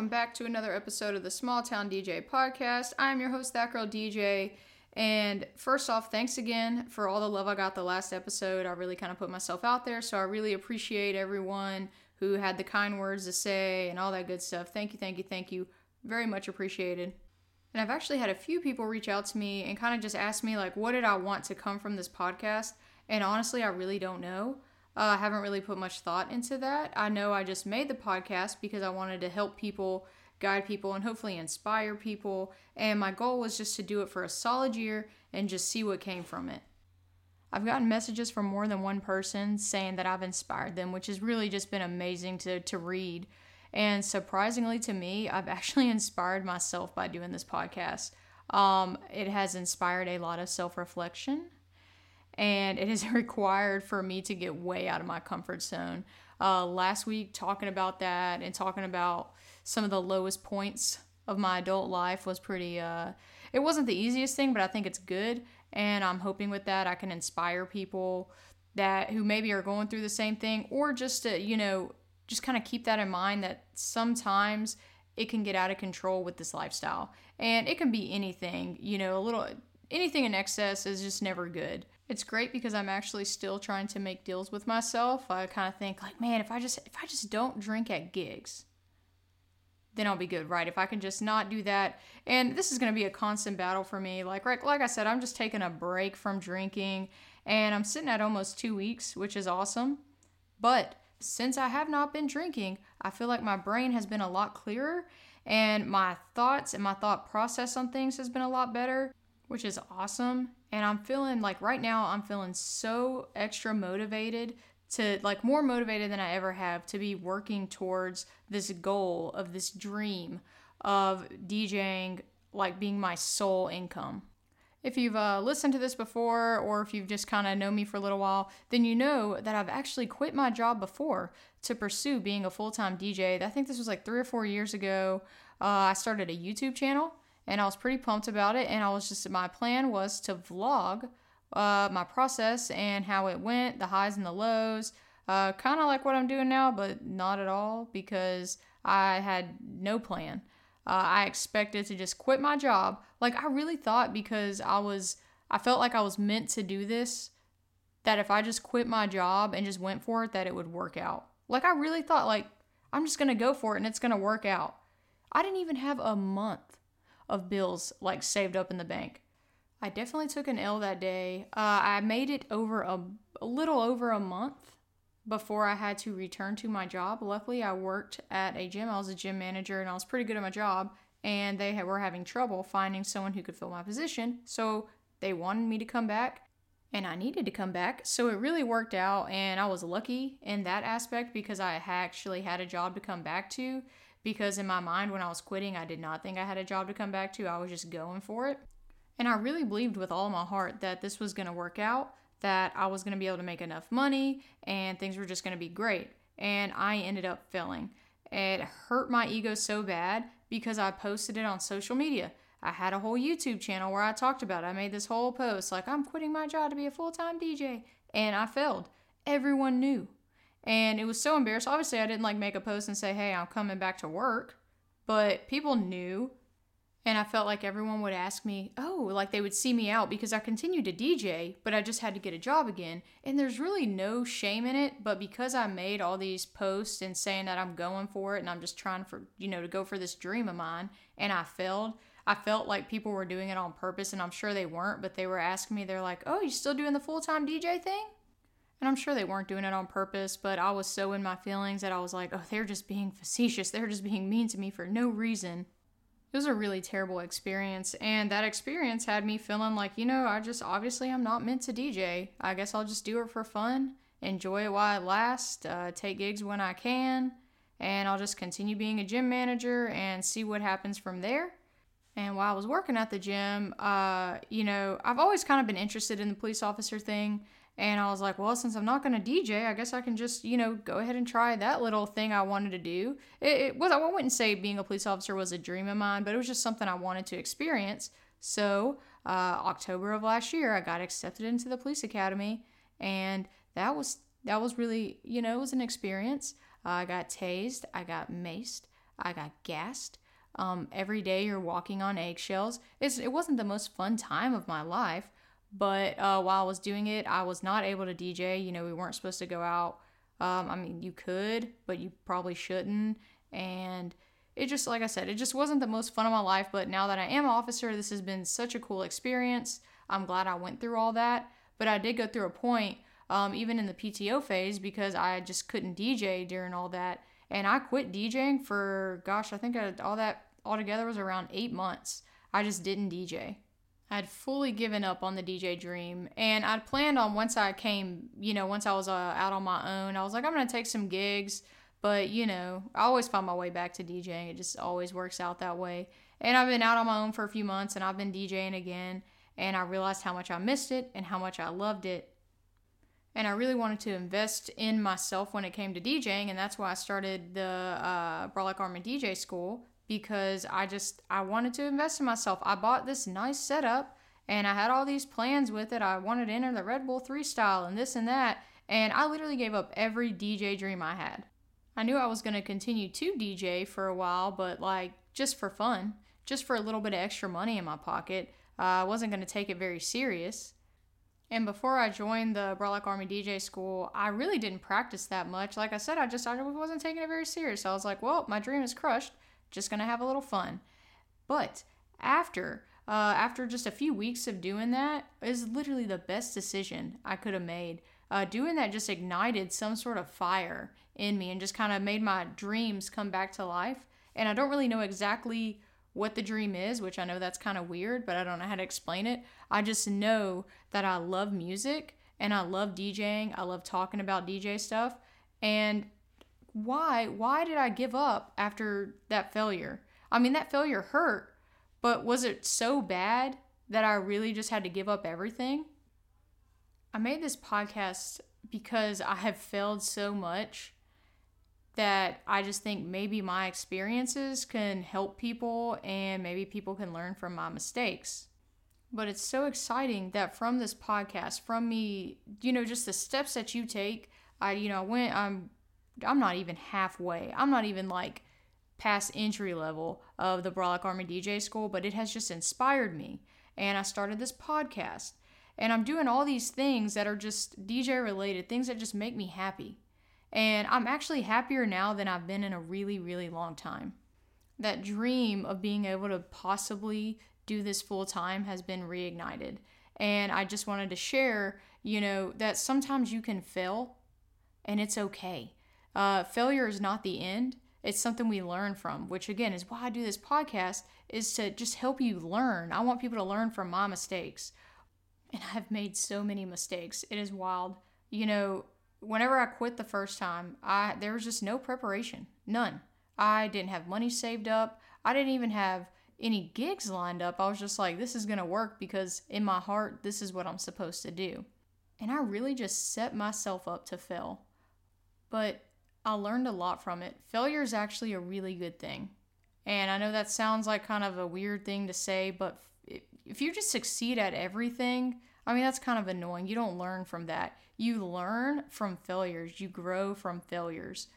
welcome back to another episode of the Small Town DJ podcast. I'm your host, That Girl DJ. And first off, thanks again for all the love I got the last episode. I really kind of put myself out there, so I really appreciate everyone who had the kind words to say and all that good stuff. Thank you, thank you, thank you. Very much appreciated. And I've actually had a few people reach out to me and kind of just ask me, like, what did I want to come from this podcast? And honestly, I really don't know. Uh, I haven't really put much thought into that. I know I just made the podcast because I wanted to help people, guide people, and hopefully inspire people. And my goal was just to do it for a solid year and just see what came from it. I've gotten messages from more than one person saying that I've inspired them, which has really just been amazing to, to read. And surprisingly to me, I've actually inspired myself by doing this podcast. Um, it has inspired a lot of self reflection and it is required for me to get way out of my comfort zone. Uh, last week, talking about that and talking about some of the lowest points of my adult life was pretty, uh, it wasn't the easiest thing, but I think it's good. And I'm hoping with that I can inspire people that who maybe are going through the same thing or just to, you know, just kind of keep that in mind that sometimes it can get out of control with this lifestyle. And it can be anything, you know, a little anything in excess is just never good. It's great because I'm actually still trying to make deals with myself. I kind of think like, man, if I just if I just don't drink at gigs, then I'll be good, right? If I can just not do that. And this is going to be a constant battle for me. Like right, like I said, I'm just taking a break from drinking and I'm sitting at almost 2 weeks, which is awesome. But since I have not been drinking, I feel like my brain has been a lot clearer and my thoughts and my thought process on things has been a lot better which is awesome. And I'm feeling like right now, I'm feeling so extra motivated to like more motivated than I ever have to be working towards this goal of this dream of DJing like being my sole income. If you've uh, listened to this before, or if you've just kind of known me for a little while, then you know that I've actually quit my job before to pursue being a full time DJ. I think this was like three or four years ago. Uh, I started a YouTube channel and I was pretty pumped about it. And I was just, my plan was to vlog uh, my process and how it went, the highs and the lows, uh, kind of like what I'm doing now, but not at all because I had no plan. Uh, I expected to just quit my job. Like, I really thought because I was, I felt like I was meant to do this, that if I just quit my job and just went for it, that it would work out. Like, I really thought, like, I'm just gonna go for it and it's gonna work out. I didn't even have a month of bills like saved up in the bank. I definitely took an L that day. Uh, I made it over a, a little over a month before I had to return to my job. Luckily, I worked at a gym. I was a gym manager and I was pretty good at my job. And they were having trouble finding someone who could fill my position. So they wanted me to come back and I needed to come back. So it really worked out. And I was lucky in that aspect because I actually had a job to come back to because in my mind when I was quitting, I did not think I had a job to come back to. I was just going for it. And I really believed with all my heart that this was going to work out, that I was going to be able to make enough money and things were just going to be great. And I ended up failing. It hurt my ego so bad because I posted it on social media. I had a whole YouTube channel where I talked about it. I made this whole post like, I'm quitting my job to be a full time DJ. And I failed. Everyone knew. And it was so embarrassing. Obviously, I didn't like make a post and say, hey, I'm coming back to work. But people knew. And I felt like everyone would ask me, oh, like they would see me out because I continued to DJ, but I just had to get a job again. And there's really no shame in it. But because I made all these posts and saying that I'm going for it and I'm just trying for, you know, to go for this dream of mine and I failed, I felt like people were doing it on purpose. And I'm sure they weren't, but they were asking me, they're like, oh, you still doing the full time DJ thing? And I'm sure they weren't doing it on purpose, but I was so in my feelings that I was like, oh, they're just being facetious. They're just being mean to me for no reason. It was a really terrible experience, and that experience had me feeling like, you know, I just obviously I'm not meant to DJ. I guess I'll just do it for fun, enjoy it while it lasts, uh, take gigs when I can, and I'll just continue being a gym manager and see what happens from there. And while I was working at the gym, uh, you know, I've always kind of been interested in the police officer thing. And I was like, well, since I'm not going to DJ, I guess I can just, you know, go ahead and try that little thing I wanted to do. It, it was, I wouldn't say being a police officer was a dream of mine, but it was just something I wanted to experience. So, uh, October of last year, I got accepted into the police academy, and that was that was really, you know, it was an experience. Uh, I got tased, I got maced, I got gassed. Um, every day you're walking on eggshells. It's, it wasn't the most fun time of my life, but uh, while I was doing it, I was not able to DJ. You know, we weren't supposed to go out. Um, I mean, you could, but you probably shouldn't. And it just, like I said, it just wasn't the most fun of my life. But now that I am an officer, this has been such a cool experience. I'm glad I went through all that. But I did go through a point, um, even in the PTO phase, because I just couldn't DJ during all that. And I quit DJing for, gosh, I think all that altogether was around eight months. I just didn't DJ. I had fully given up on the DJ dream, and I'd planned on once I came, you know, once I was uh, out on my own, I was like, I'm gonna take some gigs, but you know, I always find my way back to DJing. It just always works out that way. And I've been out on my own for a few months, and I've been DJing again, and I realized how much I missed it and how much I loved it. And I really wanted to invest in myself when it came to DJing, and that's why I started the uh, Brolic DJ School because I just I wanted to invest in myself. I bought this nice setup and I had all these plans with it. I wanted to enter the Red Bull 3 style and this and that, and I literally gave up every DJ dream I had. I knew I was going to continue to DJ for a while, but like just for fun, just for a little bit of extra money in my pocket. Uh, I wasn't going to take it very serious. And before I joined the Brolic Army DJ school, I really didn't practice that much. Like I said, I just I wasn't taking it very serious. I was like, well, my dream is crushed just gonna have a little fun. But after uh, after just a few weeks of doing that is literally the best decision I could have made. Uh, doing that just ignited some sort of fire in me and just kind of made my dreams come back to life. And I don't really know exactly what the dream is, which I know that's kind of weird, but I don't know how to explain it. I just know that I love music and I love DJing. I love talking about DJ stuff. And why why did I give up after that failure? I mean that failure hurt, but was it so bad that I really just had to give up everything? I made this podcast because I have failed so much that I just think maybe my experiences can help people and maybe people can learn from my mistakes. But it's so exciting that from this podcast, from me, you know, just the steps that you take, I, you know, went, I'm I'm not even halfway. I'm not even like past entry level of the Brolic Army DJ school, but it has just inspired me. And I started this podcast. And I'm doing all these things that are just DJ related, things that just make me happy. And I'm actually happier now than I've been in a really, really long time. That dream of being able to possibly do this full time has been reignited. And I just wanted to share, you know, that sometimes you can fail and it's okay. Uh, failure is not the end. It's something we learn from, which again is why I do this podcast is to just help you learn. I want people to learn from my mistakes. And I've made so many mistakes. It is wild. You know, whenever I quit the first time, I there was just no preparation. None. I didn't have money saved up. I didn't even have any gigs lined up. I was just like, this is going to work because in my heart, this is what I'm supposed to do. And I really just set myself up to fail. But I learned a lot from it. Failure is actually a really good thing. And I know that sounds like kind of a weird thing to say, but if you just succeed at everything, I mean, that's kind of annoying. You don't learn from that. You learn from failures, you grow from failures.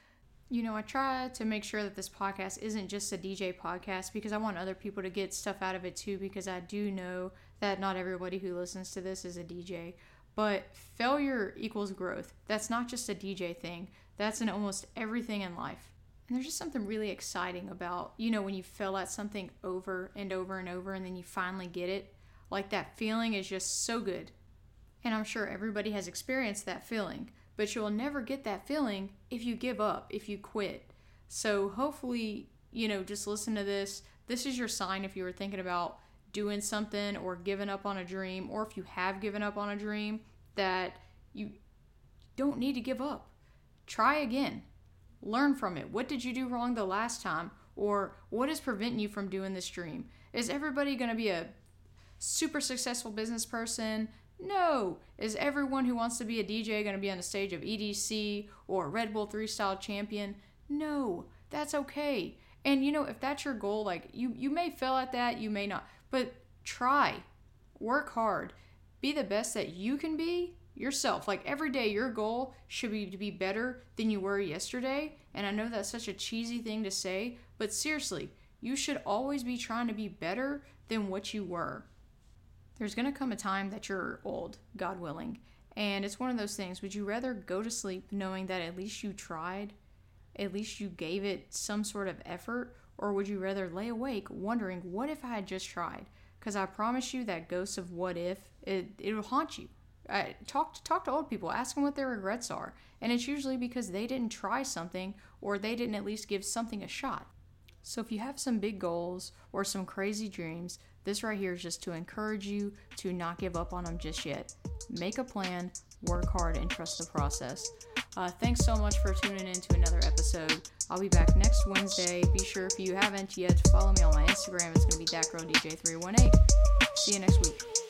You know, I try to make sure that this podcast isn't just a DJ podcast because I want other people to get stuff out of it too, because I do know that not everybody who listens to this is a DJ. But failure equals growth. That's not just a DJ thing. That's in almost everything in life. And there's just something really exciting about, you know, when you fail at something over and over and over and then you finally get it. Like that feeling is just so good. And I'm sure everybody has experienced that feeling, but you'll never get that feeling if you give up, if you quit. So hopefully, you know, just listen to this. This is your sign if you were thinking about doing something or giving up on a dream, or if you have given up on a dream, that you don't need to give up Try again. Learn from it. What did you do wrong the last time? Or what is preventing you from doing this dream? Is everybody going to be a super successful business person? No. Is everyone who wants to be a DJ going to be on the stage of EDC or Red Bull 3 style champion? No. That's okay. And you know, if that's your goal, like you you may fail at that, you may not. But try. Work hard. Be the best that you can be yourself. Like every day, your goal should be to be better than you were yesterday. And I know that's such a cheesy thing to say, but seriously, you should always be trying to be better than what you were. There's going to come a time that you're old, God willing. And it's one of those things. Would you rather go to sleep knowing that at least you tried, at least you gave it some sort of effort, or would you rather lay awake wondering, what if I had just tried? Because I promise you that ghost of what if, it, it'll haunt you. Talk, to, talk to old people, ask them what their regrets are. And it's usually because they didn't try something or they didn't at least give something a shot. So if you have some big goals or some crazy dreams, this right here is just to encourage you to not give up on them just yet. Make a plan, work hard, and trust the process. Uh, thanks so much for tuning in to another episode. I'll be back next Wednesday. Be sure if you haven't yet follow me on my Instagram. It's going to be DatGirlDJ318. See you next week.